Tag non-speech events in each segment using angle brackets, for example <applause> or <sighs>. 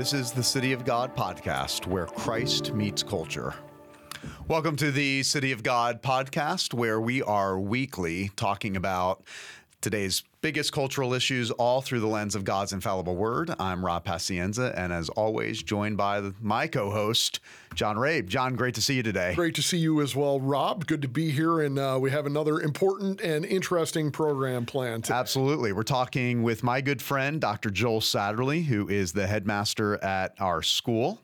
This is the City of God podcast where Christ meets culture. Welcome to the City of God podcast where we are weekly talking about today's biggest cultural issues all through the lens of God's infallible word. I'm Rob Pacienza, and as always, joined by my co host, John Rabe. John, great to see you today. Great to see you as well, Rob. Good to be here, and uh, we have another important and interesting program planned. Today. Absolutely. We're talking with my good friend, Dr. Joel Satterly, who is the headmaster at our school,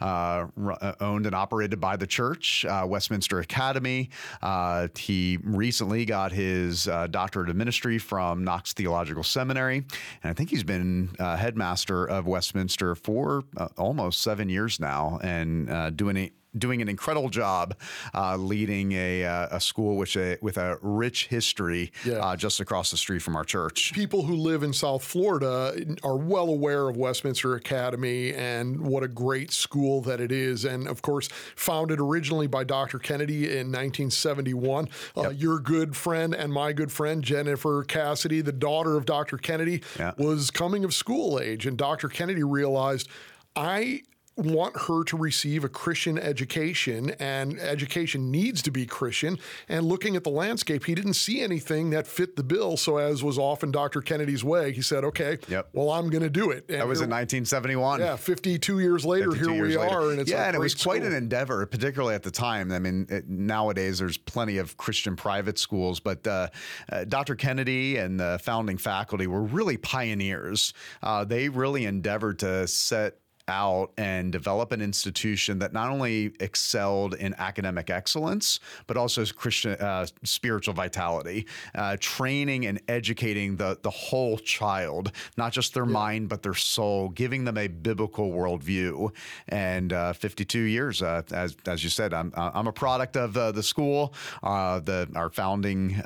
uh, uh, owned and operated by the church, uh, Westminster Academy. Uh, he recently got his uh, doctorate of ministry from Knox Knox Theological Seminary. And I think he's been uh, headmaster of Westminster for uh, almost seven years now and uh, doing doing an incredible job uh, leading a, uh, a school with a, with a rich history yeah. uh, just across the street from our church. People who live in South Florida are well aware of Westminster Academy and what a great school that it is. And of course, founded originally by Dr. Kennedy in 1971. Uh, yep. Your good friend and my good friend, Jennifer Cassidy, the daughter of Dr. Kennedy, yeah. was coming of school age. And Dr. Kennedy realized I want her to receive a Christian education, and education needs to be Christian. And looking at the landscape, he didn't see anything that fit the bill. So, as was often Dr. Kennedy's way, he said, "Okay, yep. well, I'm going to do it." And that was in 1971. Yeah, 52 years later, 52 here years we later. are, and it's yeah, and it was school. quite an endeavor, particularly at the time. I mean, it, nowadays there's plenty of Christian private schools, but uh, uh, Dr. Kennedy and the founding faculty were really pioneers. Uh, they really endeavored to set out and develop an institution that not only excelled in academic excellence, but also Christian uh, spiritual vitality, uh, training and educating the, the whole child, not just their yeah. mind, but their soul, giving them a biblical worldview. And uh, 52 years, uh, as, as you said, I'm, I'm a product of uh, the school, uh, the, our founding,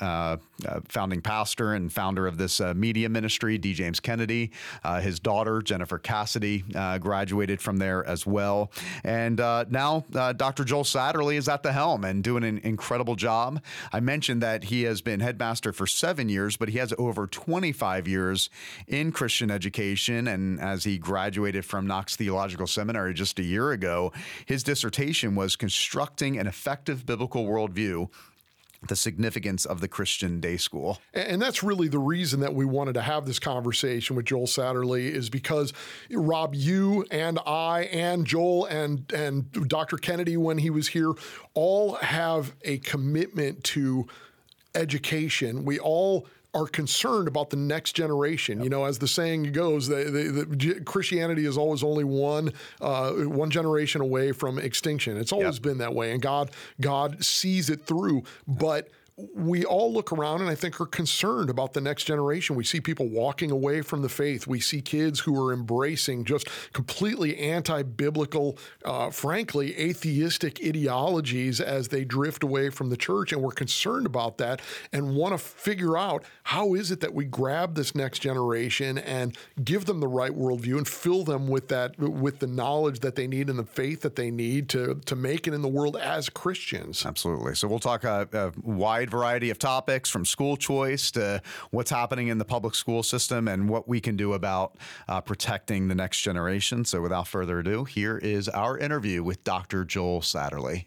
founding pastor and founder of this media ministry, D. James Kennedy, his daughter, Jennifer Cassidy, graduated graduated from there as well. And uh, now uh, Dr. Joel Satterly is at the helm and doing an incredible job. I mentioned that he has been headmaster for seven years, but he has over 25 years in Christian education. And as he graduated from Knox Theological Seminary just a year ago, his dissertation was constructing an effective biblical worldview the significance of the Christian day school. And that's really the reason that we wanted to have this conversation with Joel Satterly is because Rob, you and I and Joel and and Dr. Kennedy when he was here all have a commitment to education. We all are concerned about the next generation. Yep. You know, as the saying goes, the, the, the Christianity is always only one uh, one generation away from extinction. It's always yep. been that way, and God God sees it through, but we all look around and I think are concerned about the next generation. We see people walking away from the faith. We see kids who are embracing just completely anti biblical, uh, frankly, atheistic ideologies as they drift away from the church. And we're concerned about that and want to figure out how is it that we grab this next generation and give them the right worldview and fill them with that, with the knowledge that they need and the faith that they need to, to make it in the world as Christians. Absolutely. So we'll talk uh, uh, why wide variety of topics from school choice to what's happening in the public school system and what we can do about uh, protecting the next generation. So, without further ado, here is our interview with Dr. Joel Satterly.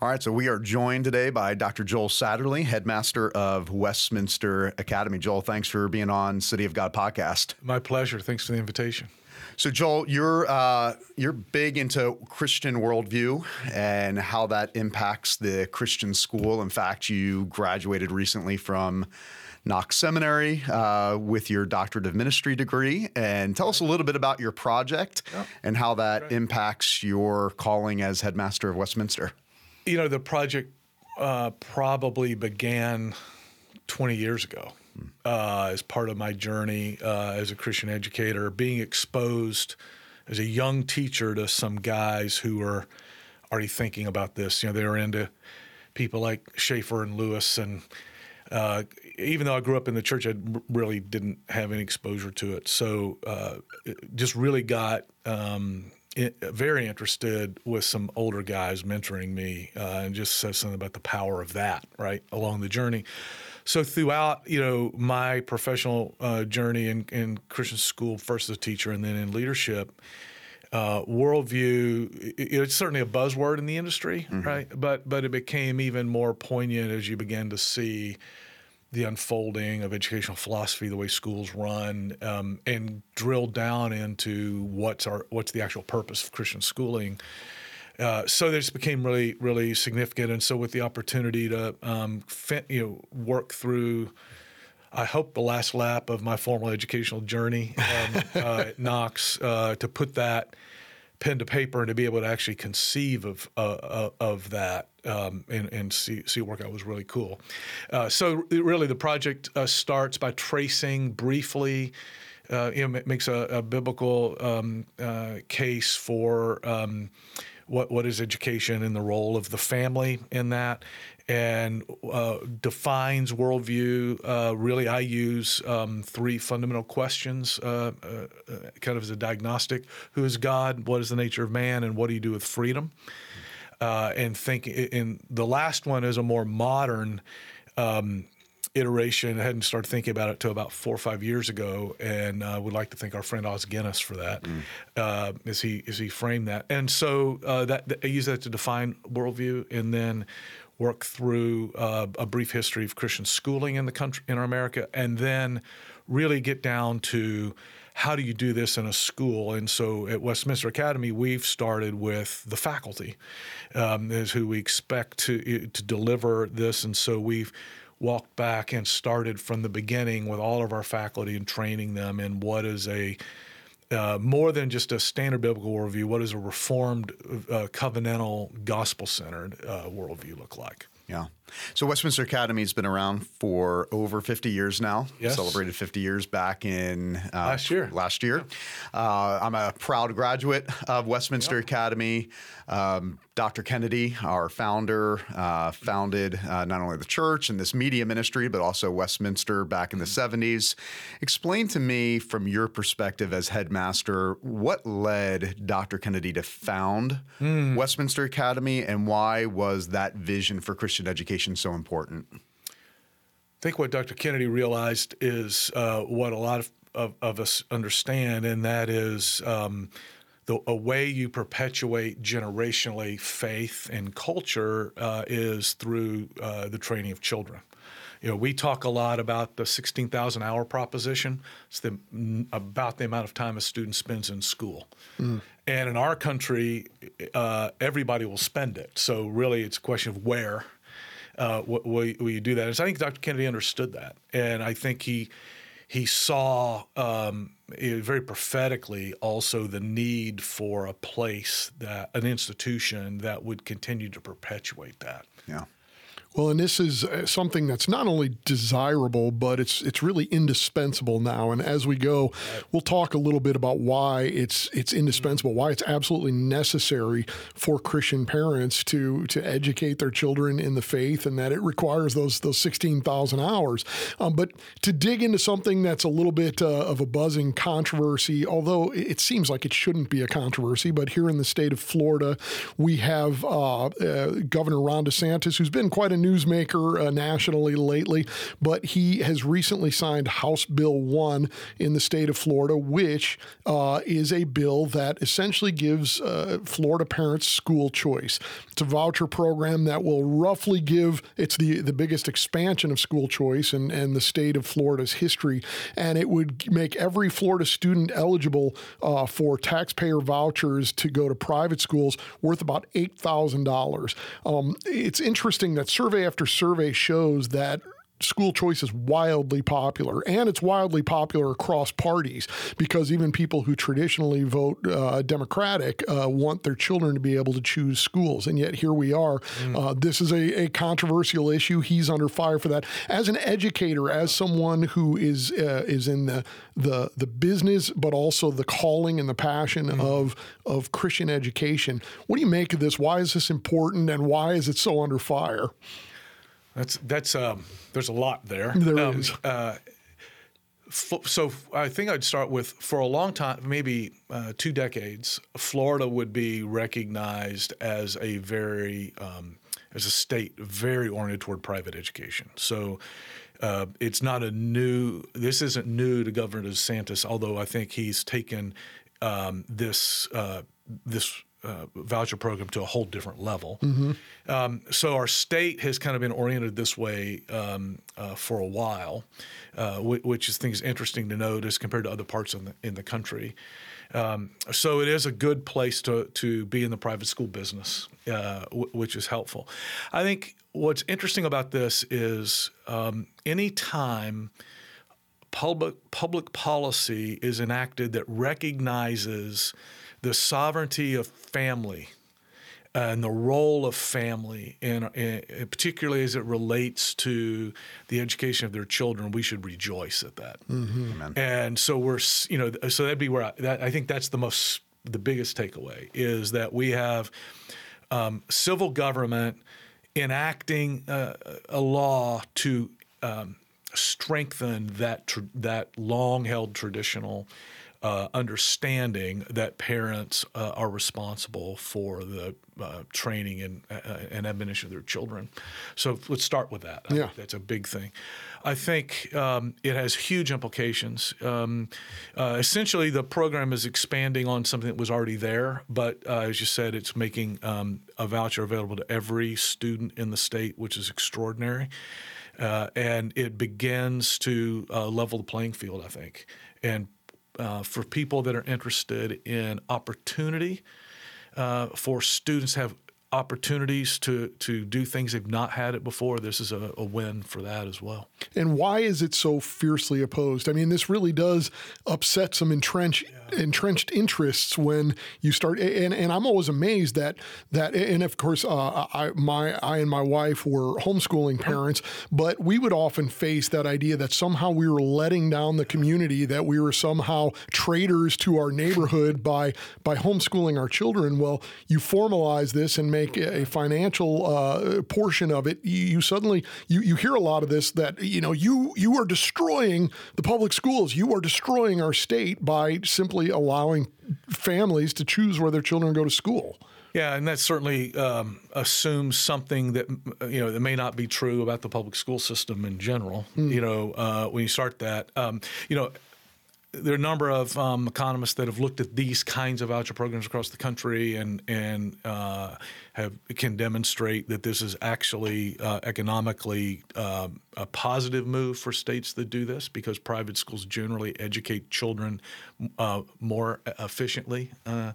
All right, so we are joined today by Dr. Joel Satterly, headmaster of Westminster Academy. Joel, thanks for being on City of God podcast. My pleasure. Thanks for the invitation. So, Joel, you're uh, you're big into Christian worldview and how that impacts the Christian school. In fact, you graduated recently from Knox Seminary uh, with your doctorate of ministry degree. And tell us a little bit about your project and how that right. impacts your calling as headmaster of Westminster. You know, the project uh, probably began 20 years ago uh, as part of my journey uh, as a Christian educator, being exposed as a young teacher to some guys who were already thinking about this. You know, they were into people like Schaeffer and Lewis, and uh, even though I grew up in the church, I really didn't have any exposure to it. So, uh, just really got um, very interested with some older guys mentoring me, uh, and just says something about the power of that right along the journey. So throughout, you know, my professional uh, journey in, in Christian school, first as a teacher and then in leadership, uh, worldview it's certainly a buzzword in the industry mm-hmm. right but but it became even more poignant as you began to see the unfolding of educational philosophy, the way schools run, um, and drill down into what's our what's the actual purpose of Christian schooling. Uh, so this became really really significant, and so with the opportunity to um, you know work through. I hope the last lap of my formal educational journey um, <laughs> uh, at Knox uh, to put that pen to paper and to be able to actually conceive of uh, uh, of that um, and, and see see it work out was really cool. Uh, so really, the project uh, starts by tracing briefly. Uh, you know, makes a, a biblical um, uh, case for um, what what is education and the role of the family in that, and uh, defines worldview. Uh, really, I use um, three fundamental questions, uh, uh, kind of as a diagnostic: Who is God? What is the nature of man? And what do you do with freedom? Uh, and think. And the last one is a more modern. Um, iteration. I hadn't started thinking about it until about four or five years ago, and uh, would like to thank our friend Os Guinness for that, mm. uh, as he as he framed that. And so uh, that, that, I use that to define worldview, and then work through uh, a brief history of Christian schooling in the country in America, and then really get down to how do you do this in a school? And so at Westminster Academy, we've started with the faculty, um, is who we expect to to deliver this, and so we've walked back and started from the beginning with all of our faculty and training them in what is a uh, more than just a standard biblical worldview, what does a reformed, uh, covenantal, gospel centered uh, worldview look like? Yeah. So Westminster Academy has been around for over 50 years now. Yes. Celebrated 50 years back in uh, last year. Last year. Uh, I'm a proud graduate of Westminster yep. Academy. Um, Dr. Kennedy, our founder, uh, founded uh, not only the church and this media ministry, but also Westminster back in the 70s. Explain to me, from your perspective as headmaster, what led Dr. Kennedy to found mm. Westminster Academy and why was that vision for Christian education? education so important? I think what Dr. Kennedy realized is uh, what a lot of, of, of, us understand, and that is um, the a way you perpetuate generationally faith and culture uh, is through uh, the training of children. You know, we talk a lot about the 16,000 hour proposition. It's the, about the amount of time a student spends in school. Mm. And in our country, uh, everybody will spend it. So really, it's a question of where uh, will, will, you do that? And so I think Dr. Kennedy understood that, and I think he he saw um, very prophetically also the need for a place that an institution that would continue to perpetuate that. Yeah. Well, and this is uh, something that's not only desirable, but it's it's really indispensable now. And as we go, we'll talk a little bit about why it's it's indispensable, why it's absolutely necessary for Christian parents to to educate their children in the faith, and that it requires those those sixteen thousand hours. Um, but to dig into something that's a little bit uh, of a buzzing controversy, although it seems like it shouldn't be a controversy, but here in the state of Florida, we have uh, uh, Governor Ron DeSantis, who's been quite a newsmaker uh, nationally lately, but he has recently signed House Bill 1 in the state of Florida, which uh, is a bill that essentially gives uh, Florida parents school choice. It's a voucher program that will roughly give, it's the, the biggest expansion of school choice in, in the state of Florida's history, and it would make every Florida student eligible uh, for taxpayer vouchers to go to private schools worth about $8,000. Um, it's interesting that survey after survey shows that school choice is wildly popular, and it's wildly popular across parties because even people who traditionally vote uh, Democratic uh, want their children to be able to choose schools. And yet here we are. Mm. Uh, this is a, a, controversial issue. He's under fire for that. As an educator, as someone who is uh, is in the, the the business, but also the calling and the passion mm. of of Christian education, what do you make of this? Why is this important, and why is it so under fire? That's that's um, there's a lot there. There um, is. Uh, so I think I'd start with for a long time, maybe uh, two decades, Florida would be recognized as a very um, as a state very oriented toward private education. So uh, it's not a new. This isn't new to Governor DeSantis, although I think he's taken um, this uh, this uh, voucher program to a whole different level. Mm-hmm. Um, so our state has kind of been oriented this way um, uh, for a while, uh, w- which is things interesting to note as compared to other parts in the, in the country. Um, so it is a good place to to be in the private school business, uh, w- which is helpful. I think what's interesting about this is um, any time public public policy is enacted that recognizes the sovereignty of family and the role of family, and, particularly as it relates to the education of their children, we should rejoice at that. Mm-hmm. And so we're, you know, so that'd be where I, that, I think that's the most, the biggest takeaway is that we have um, civil government enacting uh, a law to um, strengthen that tr- that long held traditional uh, understanding that parents uh, are responsible for the uh, training and, uh, and admonition of their children. So let's start with that. Yeah. that's a big thing. I think um, it has huge implications. Um, uh, essentially, the program is expanding on something that was already there, but uh, as you said, it's making um, a voucher available to every student in the state, which is extraordinary. Uh, and it begins to uh, level the playing field, I think. And uh, for people that are interested in opportunity, uh, for students have opportunities to to do things they've not had it before. This is a, a, win for that as well. And why is it so fiercely opposed? I mean, this really does upset some entrenched. Entrenched interests when you start. And, and I'm always amazed that that. And of course, uh, I my I and my wife were homeschooling parents, but we would often face that idea that somehow we were letting down the community, that we were somehow traitors to our neighborhood by by homeschooling our children. Well, you formalize this and make a financial uh, portion of it, you, you, suddenly you, you hear a lot of this that you know you you are destroying the public schools. You are destroying our state by simply allowing families to choose where their children go to school. Yeah, and that certainly um, assumes something that you know that may not be true about the public school system in general. Mm. You know, uh, when you start that, um, you know, there are a number of um, economists that have looked at these kinds of voucher programs across the country and and uh, have can demonstrate that this is actually uh, economically uh, a positive move for states that do this because private schools generally educate children uh, more efficiently. Uh,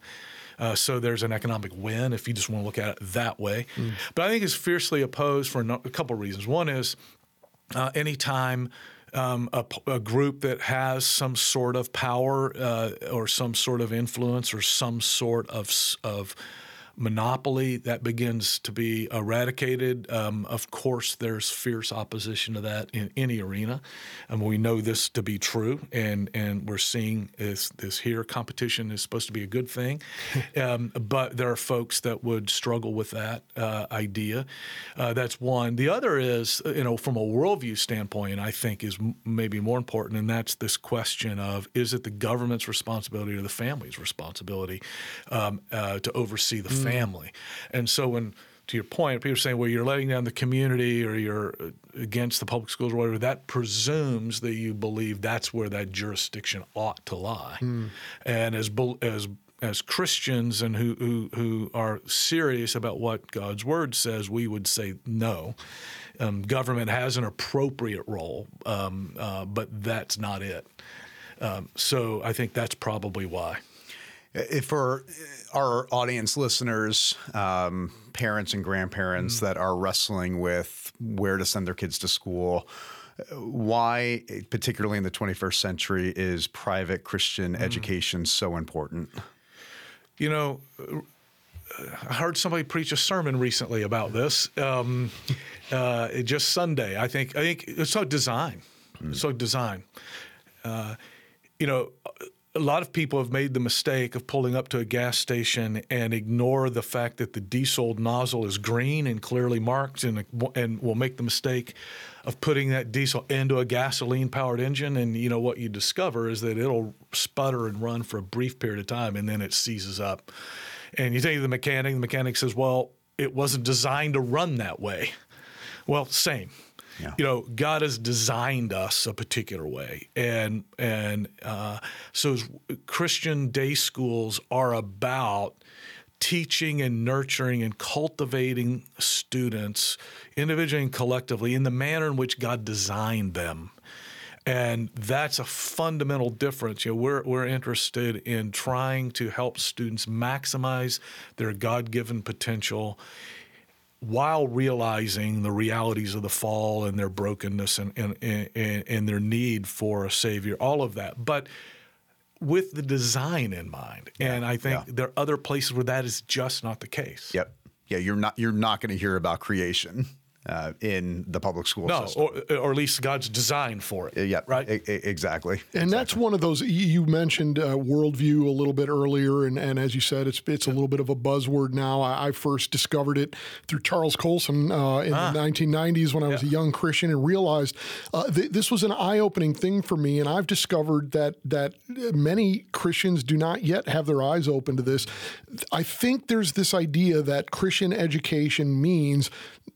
uh, so there's an economic win if you just want to look at it that way. Mm. But I think it's fiercely opposed for a, couple of reasons. One is anytime um, a, a, group that has some sort of power uh, or some sort of influence or some sort of of monopoly that begins to be eradicated. Um, of course, there's fierce opposition to that in any arena, and we know this to be true. And and we're seeing this this here competition is supposed to be a good thing, <laughs> um, but there are folks that would struggle with that uh, idea. Uh, that's one. The other is you know from a worldview standpoint, I think is m- maybe more important, and that's this question of is it the government's responsibility or the family's responsibility um, uh, to oversee the mm family. And so when to your point, people are saying, well, you're letting down the community or you're against the public schools or whatever, that presumes that you believe that's where that jurisdiction ought to lie. Mm. And as, as, as Christians and who, who, who are serious about what God's word says, we would say no. Um, government has an appropriate role, um, uh, but that's not it. Um, so I think that's probably why. If for our audience listeners, um, parents and grandparents mm. that are wrestling with where to send their kids to school, why, particularly in the 21st century, is private Christian mm. education so important? You know, I heard somebody preach a sermon recently about this. Um, uh, just Sunday, I think. I think it's so design. Mm. So design. Uh, you know, a lot of people have made the mistake of pulling up to a gas station and ignore the fact that the diesel nozzle is green and clearly marked, and and will make the mistake of putting that diesel into a gasoline powered engine. And you know what you discover is that it'll sputter and run for a brief period of time, and then it seizes up. And you take the mechanic, the mechanic says, "Well, it wasn't designed to run that way." Well, same. Yeah. You know, God has designed us a particular way, and and uh, so Christian day schools are about teaching and nurturing and cultivating students individually and collectively in the manner in which God designed them. And that's a fundamental difference. You know, we're, we're interested in trying to help students maximize their God given potential while realizing the realities of the fall and their brokenness and, and, and, and, their need for a savior, all of that. But with the design in mind. And I think yeah. there are other places where that is just not the case. Yep. Yeah, you're not you're not going to hear about creation uh, in the public school no, system. Or, or at least God's design for it. Yeah, right. exactly. And exactly. that's one of those you mentioned uh, worldview a little bit earlier, and, and as you said, it's it's a little bit of a buzzword now. I, I first discovered it through Charles Colson uh, in ah. the 1990s when I was yeah. a young Christian, and realized uh, th- this was an eye-opening thing for me. And I've discovered that that many Christians do not yet have their eyes open to this. I think there's this idea that Christian education means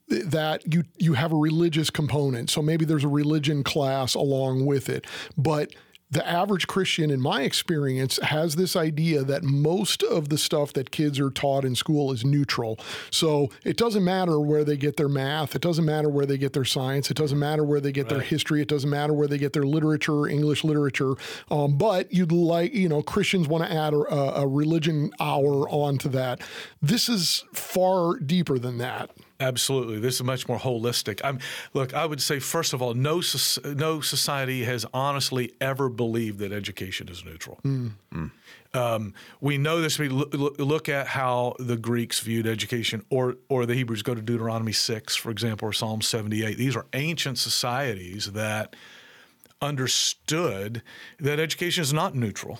that you you have a religious component. So maybe there's a religion class along with it. But the average Christian, in my experience, has this idea that most of the stuff that kids are taught in school is neutral. So it doesn't matter where they get their math, it doesn't matter where they get their science, it doesn't matter where they get right. their history, it doesn't matter where they get their literature, English literature. Um, but you'd like, you know, Christians want to add a, a religion hour onto that. This is far deeper than that. Absolutely, this is much more holistic. I'm, look, I would say first of all, no no society has honestly ever believed that education is neutral. Mm. Mm. Um, we know this. We look, look at how the Greeks viewed education, or or the Hebrews. Go to Deuteronomy six, for example, or Psalm seventy eight. These are ancient societies that understood that education is not neutral.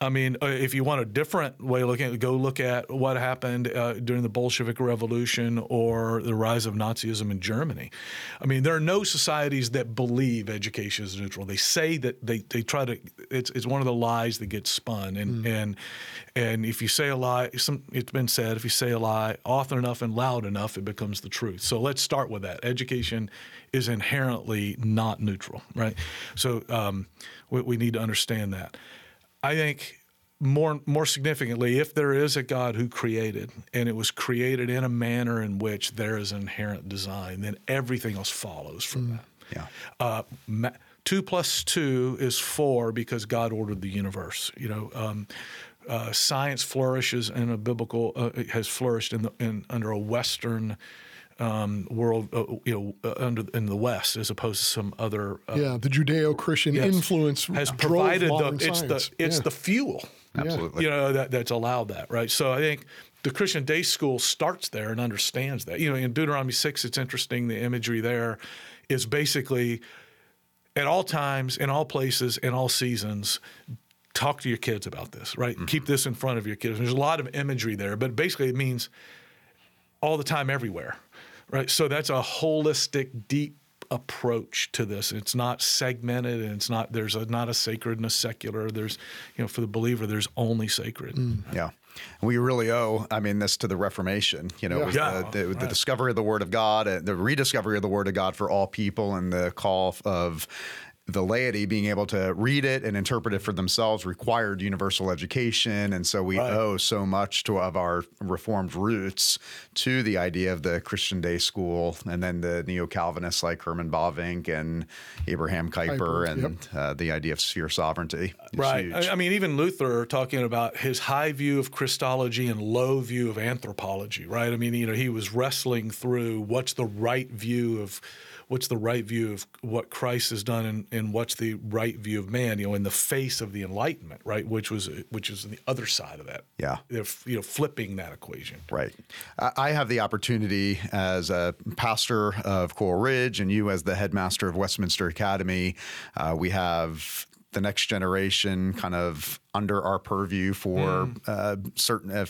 I mean, uh, if you want a different way of looking at it, go look at what happened uh, during the Bolshevik Revolution or the rise of Nazism in Germany. I mean, there are no societies that believe education is neutral. They say that they, they try to, it's, it's one of the lies that gets spun. And, mm. and, and if you say a lie, some, it's been said, if you say a lie often enough and loud enough, it becomes the truth. So let's start with that. Education is inherently not neutral, right? So um, we, we need to understand that. I think more more significantly, if there is a God who created, and it was created in a manner in which there is an inherent design, then everything else follows from mm. that. Yeah. Uh, ma- two plus two is four because God ordered the universe. You know. Um, uh, science flourishes in a biblical uh, has flourished in, the, in under a Western um, world, uh, you know, uh, under in the West, as opposed to some other. Uh, yeah, the Judeo-Christian yes, influence has provided the it's science. the it's yeah. the fuel. Absolutely, you know that that's allowed that right. So I think the Christian Day School starts there and understands that. You know, in Deuteronomy six, it's interesting. The imagery there is basically at all times, in all places, in all seasons, talk to your kids about this, right? Mm-hmm. Keep this in front of your kids. There's a lot of imagery there, but basically it means all the time, everywhere, right? So that's a holistic, deep approach to this. It's not segmented, and it's not there's a, not a sacred and a secular. There's you know for the believer, there's only sacred. Mm. Yeah. We really owe, I mean, this to the Reformation. You know, yeah. the, the, right. the, discovery of the Word of God, uh, the rediscovery of the Word of God for all people, and the call of the laity being able to read it and interpret it for themselves required universal education and so we right. owe so much to of our reformed roots to the idea of the christian day school and then the neo-calvinists like herman bavinck and abraham kuyper, and yep. uh, the idea of sphere sovereignty right huge. i mean even luther talking about his high view of christology and low view of anthropology right i mean you know he was wrestling through what's the right view of what's the right view of what Christ has done and, and what's the right view of man, you know, in the face of the Enlightenment, right? Which was which is the other side of that. Yeah. They're, you know, flipping that equation. Right. I have the opportunity as a pastor of Coral Ridge and you as the headmaster of Westminster Academy. Uh, we have the next generation kind of under our purview for uh, certain. Uh,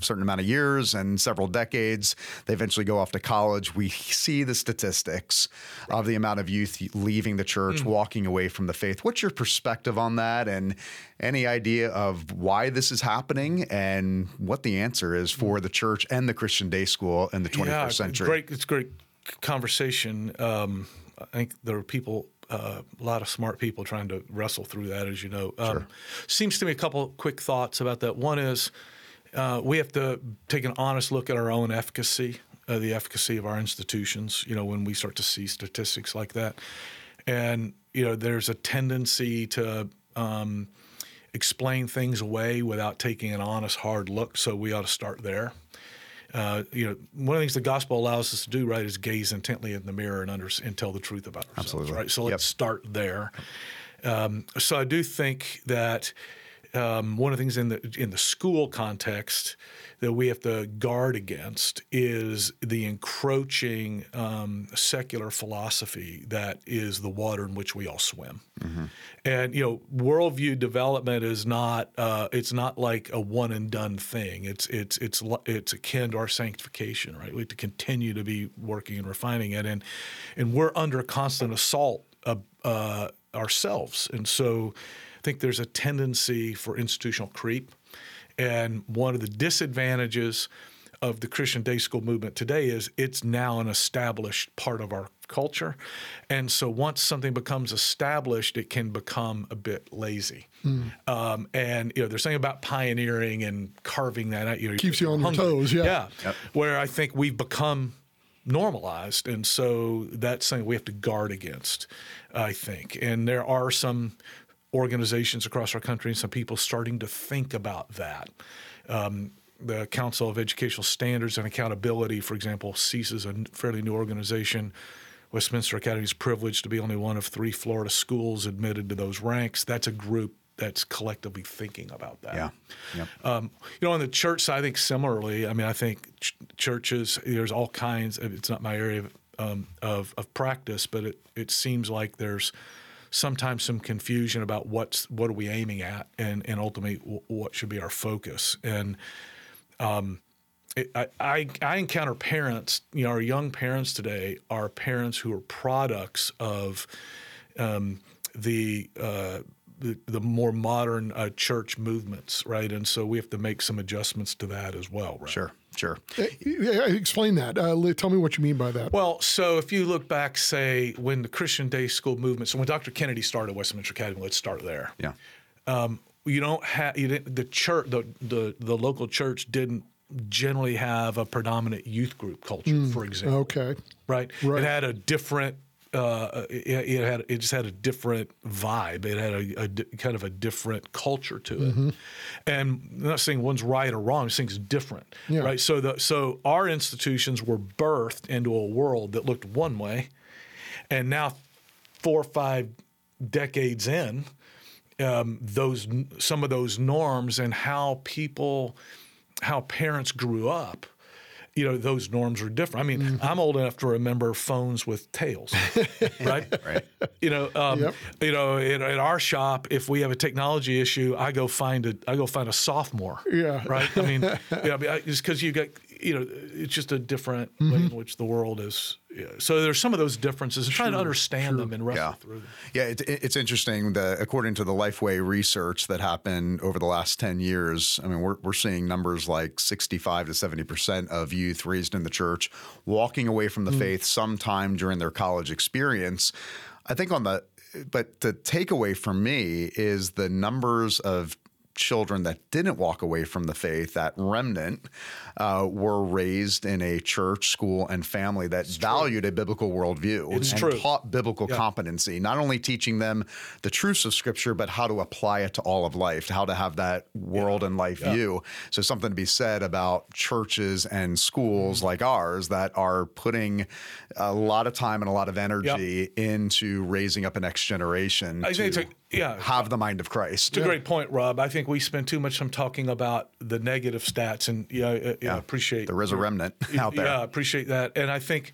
certain amount of years and several decades. They eventually go off to college. We see the statistics of the amount of youth leaving the church walking away from the faith. What's your perspective on that? And any idea of why this is happening and what the answer is for the church and the christian day school in the 21st yeah, century? Great, it's a great conversation. Um, I think there are people, uh, a lot of smart people trying to wrestle through that, as you know. Um, Seems to me a couple quick thoughts about that. One is uh, we have to take an honest look at our own efficacy, uh, the efficacy of our institutions. You know, when we start to see statistics like that, and you know, there's a tendency to. Um, explain things away without taking an honest, hard look. So we ought to start there. Uh, you know, one of the things the gospel allows us to do, right, is gaze intently in the mirror and, under, and tell the truth about ourselves, Absolutely. right? So let's start there. Um, so I do think that um, one of the things in the in the school context that we have to guard against is the encroaching um, secular philosophy that is the water in which we all swim. And you know, worldview development is not uh, it's not like a one and done thing. It's it's it's it's akin to our sanctification, right? We have to continue to be working and refining it, and and we're under constant assault uh, uh, ourselves, and so think there's a tendency for institutional creep, and one of the disadvantages of the Christian day school movement today is it's now an established part of our culture. And so once something becomes established, it can become a bit lazy. Um, and you know, there's something about pioneering and carving that out. You know, Keeps you on your toes, yeah. Where I think we've become normalized, and so that's something we have to guard against. I think, and there are some organizations across our country and some people starting to think about that. Um, the Council of Educational Standards and Accountability, for example, ceases a fairly new organization. Westminster Academy is privileged to be only one of three Florida schools admitted to those ranks. That's a group that's collectively thinking about that. Yeah. Yep. Um, you know, on the church side, I think similarly. I mean, I think ch- churches. There's all kinds. Of, it's not my area of, um, of of practice, but it it seems like there's sometimes some confusion about what's what are we aiming at, and and ultimately what should be our focus. And um, I, I I encounter parents. You know, our young parents today are parents who are products of um, the, uh, the the more modern uh, church movements, right? And so we have to make some adjustments to that as well, right? Sure, sure. Uh, Explain that. Uh, tell me what you mean by that. Well, so if you look back, say when the Christian Day School movement, so when Dr. Kennedy started Westminster Academy, let's start there. Yeah. Um, you don't have you didn't the church the, the the local church didn't generally have a predominant youth group culture, for example. okay. right? Right. It had a different. Uh, it, it had it just had a different vibe. It had a, a di- kind of a different culture to it. And I'm not saying one's right or wrong. I'm saying it's different, Yeah. right? So the so our institutions were birthed into a world that looked one way, and now four or five decades in, um, those some of those norms and how people, how parents grew up, you know, those norms are different. I mean, Mm-hmm. I'm old enough to remember phones with tails, <laughs> right? Right. You know, um, Yep. you know, at, at our shop, if we have a technology issue, I go find a, I go find a sophomore. Yeah. Right. I mean, <laughs> yeah, I mean, I- because you got, you know, it's just a different way Mm-hmm. in which the world is. Yeah. So there's some of those differences, and trying to understand them and wrestle Yeah, through them. yeah. It, it- it's interesting. The according to the Lifeway research that happened over the last ten years, I mean, we're we're seeing numbers like sixty-five to seventy percent of youth raised in the church walking away from the hmm. faith sometime during their college experience. I think on the, but the takeaway for me is the numbers of children that didn't walk away from the faith, that remnant, uh, were raised in a church, school, and family that valued a biblical worldview It's and true. taught biblical competency, not only teaching them the truths of Scripture, but how to apply it to all of life, how to have that world and life view. So, something to be said about churches and schools Mm-hmm. like ours that are putting a lot of time and a lot of energy into raising up a next generation I to it's yeah. have the mind of Christ. It's a great point, Rob. I think we spend too much time talking about the negative stats, and yeah, uh, yeah, appreciate There is a remnant <laughs> out there. Yeah, appreciate that. And I think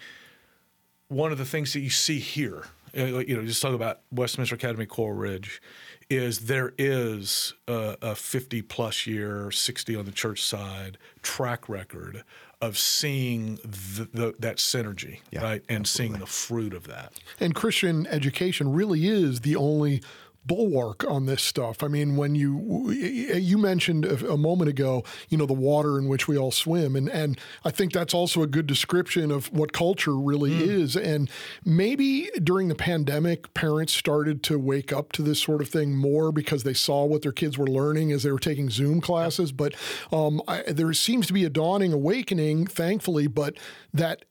one of the things that you see here, uh, you know, just talk about Westminster Academy Coral Ridge, is there is a, a 50 plus year, 60 on the church side track record of seeing the, the, that synergy, Yeah, right, and seeing the fruit of that. And Christian education really is the only bulwark on this stuff. I mean, when you you mentioned a, moment ago, you know, the water in which we all swim, and and I think that's also a good description of what culture really mm. is. And maybe during the pandemic, parents started to wake up to this sort of thing more because they saw what their kids were learning as they were taking Zoom classes. But um, I, there seems to be a dawning awakening, thankfully, but that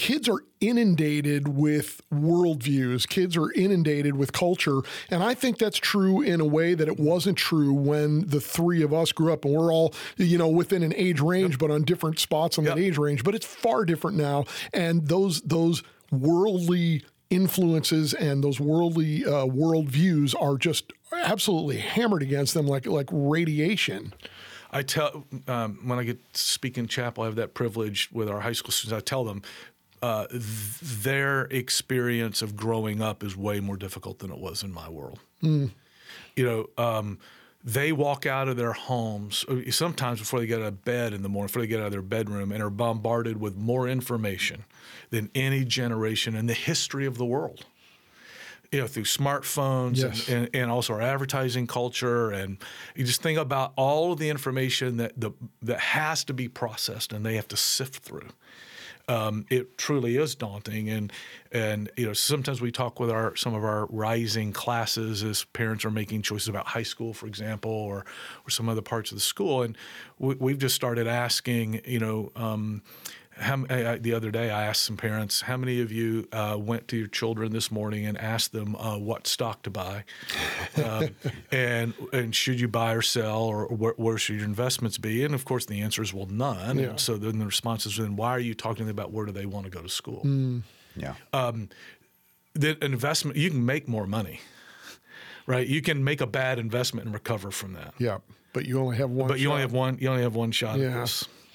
kids are inundated with worldviews. Kids are inundated with culture. And I think that's true in a way that it wasn't true when the three of us grew up and we're all, you know, within an age range, yep. but on different spots on yep. that age range. But it's far different now. And those, those worldly influences and those worldly uh, worldviews are just absolutely hammered against them like, like radiation. I tell um, when I get to speak in chapel, I have that privilege with our high school students. I tell them uh, th- their experience of growing up is way more difficult than it was in my world. Mm. You know, um, they walk out of their homes uh, sometimes before they get out of bed in the morning, before they get out of their bedroom, and are bombarded with more information than any generation in the history of the world. You know, through smartphones yes. and, and, and, also our advertising culture, and you just think about all of the information that the, that has to be processed and they have to sift through um, it truly is daunting. And and you know sometimes we talk with our some of our rising classes as parents are making choices about high school, for example, or or some other parts of the school, and we, have just started asking, you know. Um, how, I, the other day, I asked some parents, "How many of you uh, went to your children this morning and asked them uh, what stock to buy, <laughs> uh, and and should you buy or sell, or where, where, should your investments be?" And of course, the answer is, "Well, none." Yeah. so then the response is, "Then why are you talking to them about where do they want to go to school?" Mm. Yeah. Um, the investment you can make more money, right? You can make a bad investment and recover from that. Yeah, but you only have one. But shot. you only have one. You only have one shot yeah.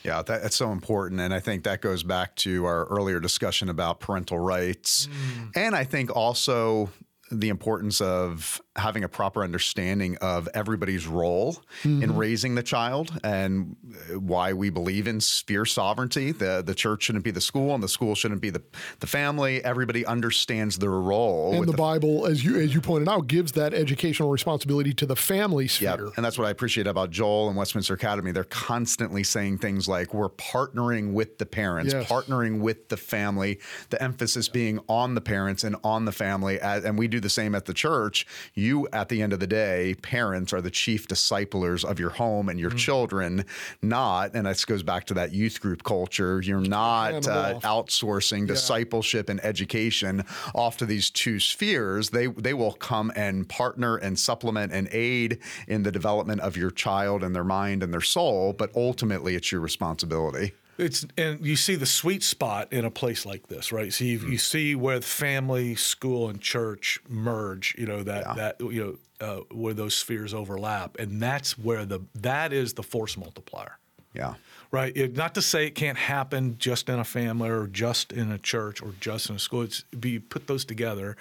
Yeah, that, that's so important. And I think that goes back to our earlier discussion about parental rights. Mm. And I think also the importance of having a proper understanding of everybody's role mm-hmm. in raising the child and why we believe in sphere sovereignty. The the church shouldn't be the school and the school shouldn't be the, the family. Everybody understands their role. And the, the, Bible, as you as you pointed out, gives that educational responsibility to the family sphere. Yeah, and that's what I appreciate about Joel and Westminster Academy. They're constantly saying things like we're partnering with the parents, yes. partnering with the family, the emphasis being on the parents and on the family. And we do the same at the church. You you, at the end of the day, parents are the chief disciplers of your home and your mm-hmm. children, not, and this goes back to that youth group culture, you're not uh, outsourcing yeah. discipleship and education off to these two spheres. They, they will come and partner and supplement and aid in the development of your child and their mind and their soul, but ultimately it's your responsibility. It's and you see the sweet spot in a place like this, right? So you, mm. you see where family, school, and church merge. You know that yeah. that you know uh, where those spheres overlap, and that's where the that is the force multiplier. Yeah. Right. It, not to say it can't happen just in a family or just in a church or just in a school. It's you put those together.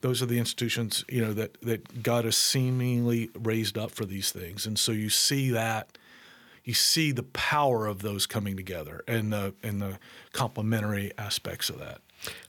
Those are the institutions you know that that God has seemingly raised up for these things, and so you see that you see the power of those coming together and the and the complementary aspects of that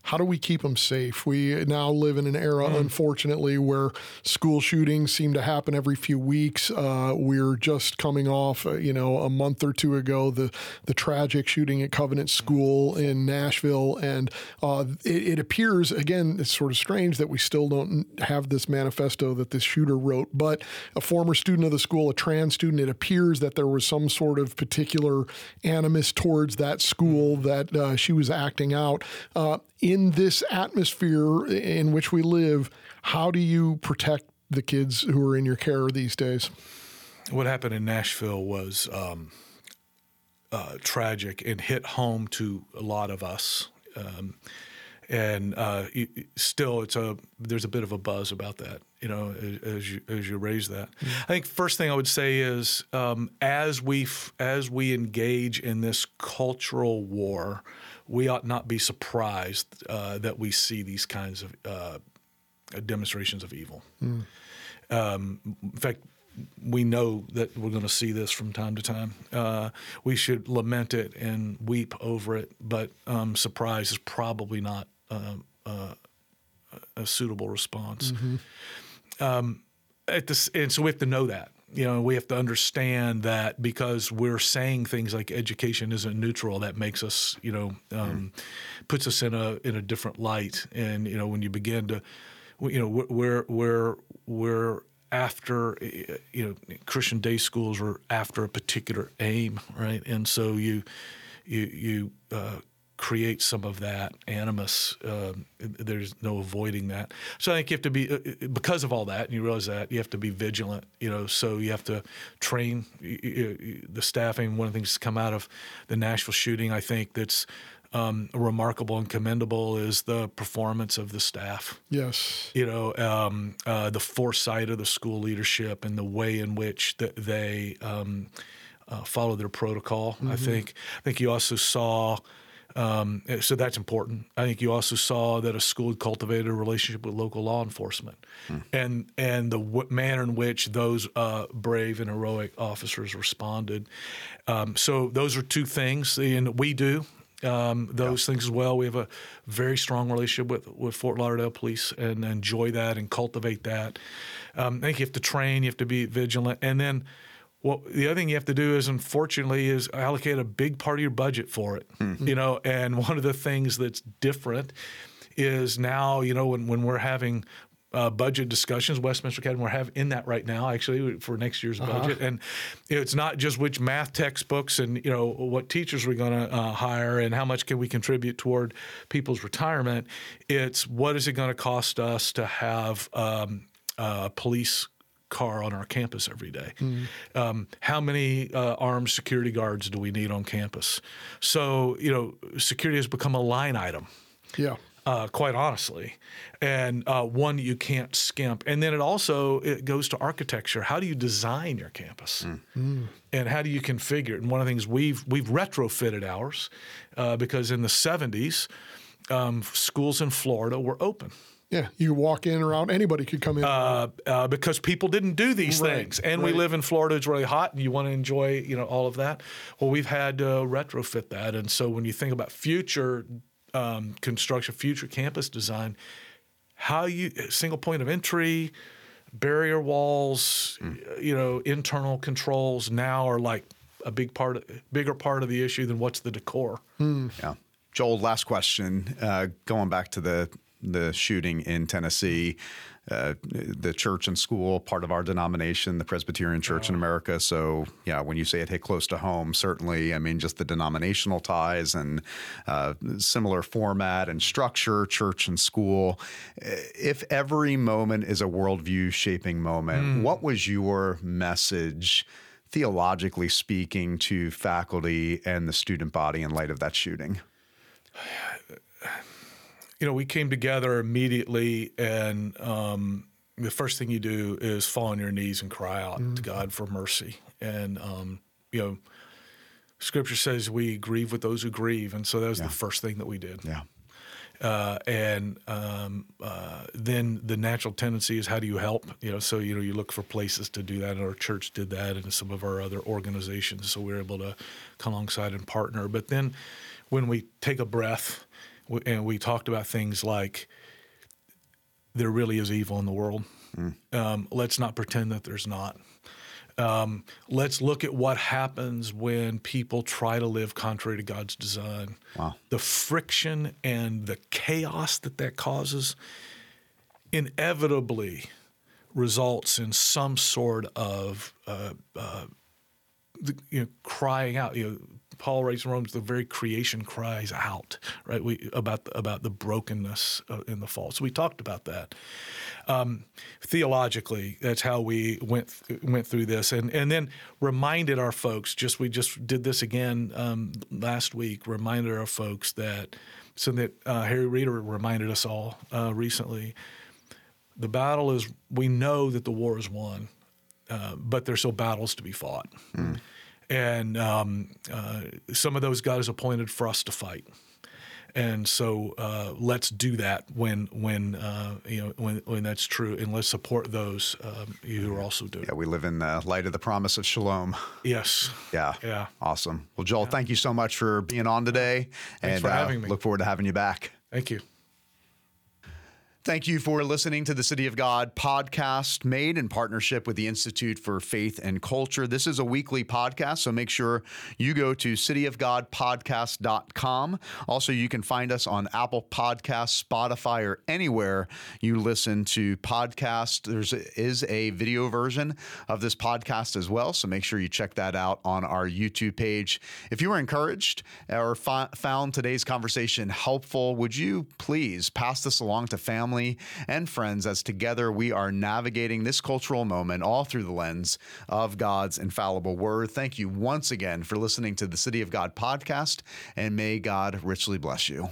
how do we keep them safe? We now live in an era, mm. unfortunately, where school shootings seem to happen every few weeks. Uh, we're just coming off, uh, you know, a month or two ago, the the tragic shooting at Covenant School in Nashville, and uh, it, it, appears again, it's sort of strange that we still don't have this manifesto that this shooter wrote. But a former student of the school, a trans student, it appears that there was some sort of particular animus towards that school that uh, she was acting out. Uh, in this atmosphere in which we live, how do you protect the kids who are in your care these days? What happened in Nashville was um, uh, tragic and hit home to a lot of us. Um, and uh, still, it's a there's a bit of a buzz about that, you know, as, you as you raise that. Mm-hmm. I think first thing I would say is um, as we as we engage in this cultural war, we ought not be surprised uh, that we see these kinds of uh, demonstrations of evil. Mm. Um, in fact, we know that we're going to see this from time to time. Uh, we should lament it and weep over it, but um, surprise is probably not uh, uh, a suitable response. Um, at this, and so we have to know that. You know, we have to understand that because we're saying things like education isn't neutral, that makes us, you know, um, puts us in a in a different light. And you know, when you begin to, you know, we're we're we're after you know Christian day schools are after a particular aim, right? And so you you you uh, create some of that animus. Um, there's no avoiding that. So I think you have to be uh, because of all that, and you realize that you have to be vigilant. You know, so you have to train the staffing. One of the things that's come out of the Nashville shooting, I think, that's um, remarkable and commendable is the performance of the staff. Yes. You know, um, uh, the foresight of the school leadership and the way in which the, they um, uh, follow their protocol. Mm-hmm. I think. I think you also saw. Um, so that's important. I think you also saw that a school had cultivated a relationship with local law enforcement, mm. and and the w- manner in which those uh, brave and heroic officers responded. Um, so those are two things, and we do um, those yeah. things as well. We have a very strong relationship with, with Fort Lauderdale Police and enjoy that and cultivate that. Um, I think you have to train, you have to be vigilant, and then well, the other thing you have to do is, unfortunately, is allocate a big part of your budget for it. Mm-hmm. You know, and one of the things that's different is now, you know, when, when we're having uh, budget discussions. Westminster Academy we're having in that right now, actually, for next year's uh-huh. budget. And you know, it's not just which math textbooks and you know what teachers we're going to uh, hire and how much can we contribute toward people's retirement. It's what is it going to cost us to have um, a police car on our campus every day? Mm-hmm. Um, how many uh, armed security guards do we need on campus? So you know, security has become a line item. Yeah uh, quite honestly, and uh, one you can't skimp. And then it also it goes to architecture. How do you design your campus, mm. and how do you configure it? And one of the things we've we've retrofitted ours uh, because in the '70s, um, schools in Florida were open. Yeah, you walk in around anybody could come in. Uh, uh, because people didn't do these right, things, and right. we live in Florida; it's really hot, and you want to enjoy, you know, all of that. Well, we've had to retrofit that, and so when you think about future um, construction, future campus design, how you single point of entry, barrier walls, mm. you know, internal controls now are like a big part, of, bigger part of the issue than what's the decor. Mm. Yeah, Joel. Last question. Uh, going back to the the shooting in Tennessee uh, the church and school, part of our denomination, the Presbyterian Church in America. So, yeah, when you say it hit close to home, certainly, I mean, just the denominational ties and uh, similar format and structure, church and school. If every moment is a worldview shaping moment, mm. what was your message? Theologically speaking, to faculty and the student body in light of that shooting? <sighs> <sighs> you know, we came together immediately, and um, the first thing you do is fall on your knees and cry out mm-hmm. to God for mercy. And um, you know, Scripture says we grieve with those who grieve, and so that was yeah. the first thing that we did. Yeah. Uh, and um, uh, then the natural tendency is how do you help? You know, so you know you look for places to do that, and our church did that, and some of our other organizations. So we were able to come alongside and partner. But then, when we take a breath and we talked about things like there really is evil in the world. Mm. Um, let's not pretend that there's not. Um, let's look at what happens when people try to live contrary to God's design. Wow. The friction and the chaos that that causes inevitably results in some sort of uh, uh, you know, crying out. You know, Paul writes in Romans, the very creation cries out, right? We about about the brokenness uh, in the fall. So we talked about that. Um, theologically, that's how we went went through this, and and then reminded our folks. Just we just did this again um, last week. Reminded our folks that so that uh, Harry Reeder reminded us all uh, recently. The battle is. We know that the war is won, uh, but there's still battles to be fought. Mm and um, uh, some of those God has appointed for us to fight. and so uh, let's do that when when uh, you know when when that's true, and let's support those um, who are also doing. Yeah, we live in the light of the promise of shalom. Yes. Yeah. Yeah. Awesome. Well, Joel, thank you so much for being on today. Thanks and for uh, having me. look forward to having you back. Thank you. Thank you for listening to the City of God podcast made in partnership with the Institute for Faith and Culture. This is a weekly podcast, so make sure you go to cityofgodpodcast.com. Also, you can find us on Apple Podcasts, Spotify, or anywhere you listen to podcasts. There is a video version of this podcast as well, so make sure you check that out on our YouTube page. If you were encouraged or found today's conversation helpful, would you please pass this along to family? and friends as together we are navigating this cultural moment all through the lens of God's infallible word. Thank you once again for listening to the City of God podcast, and may God richly bless you.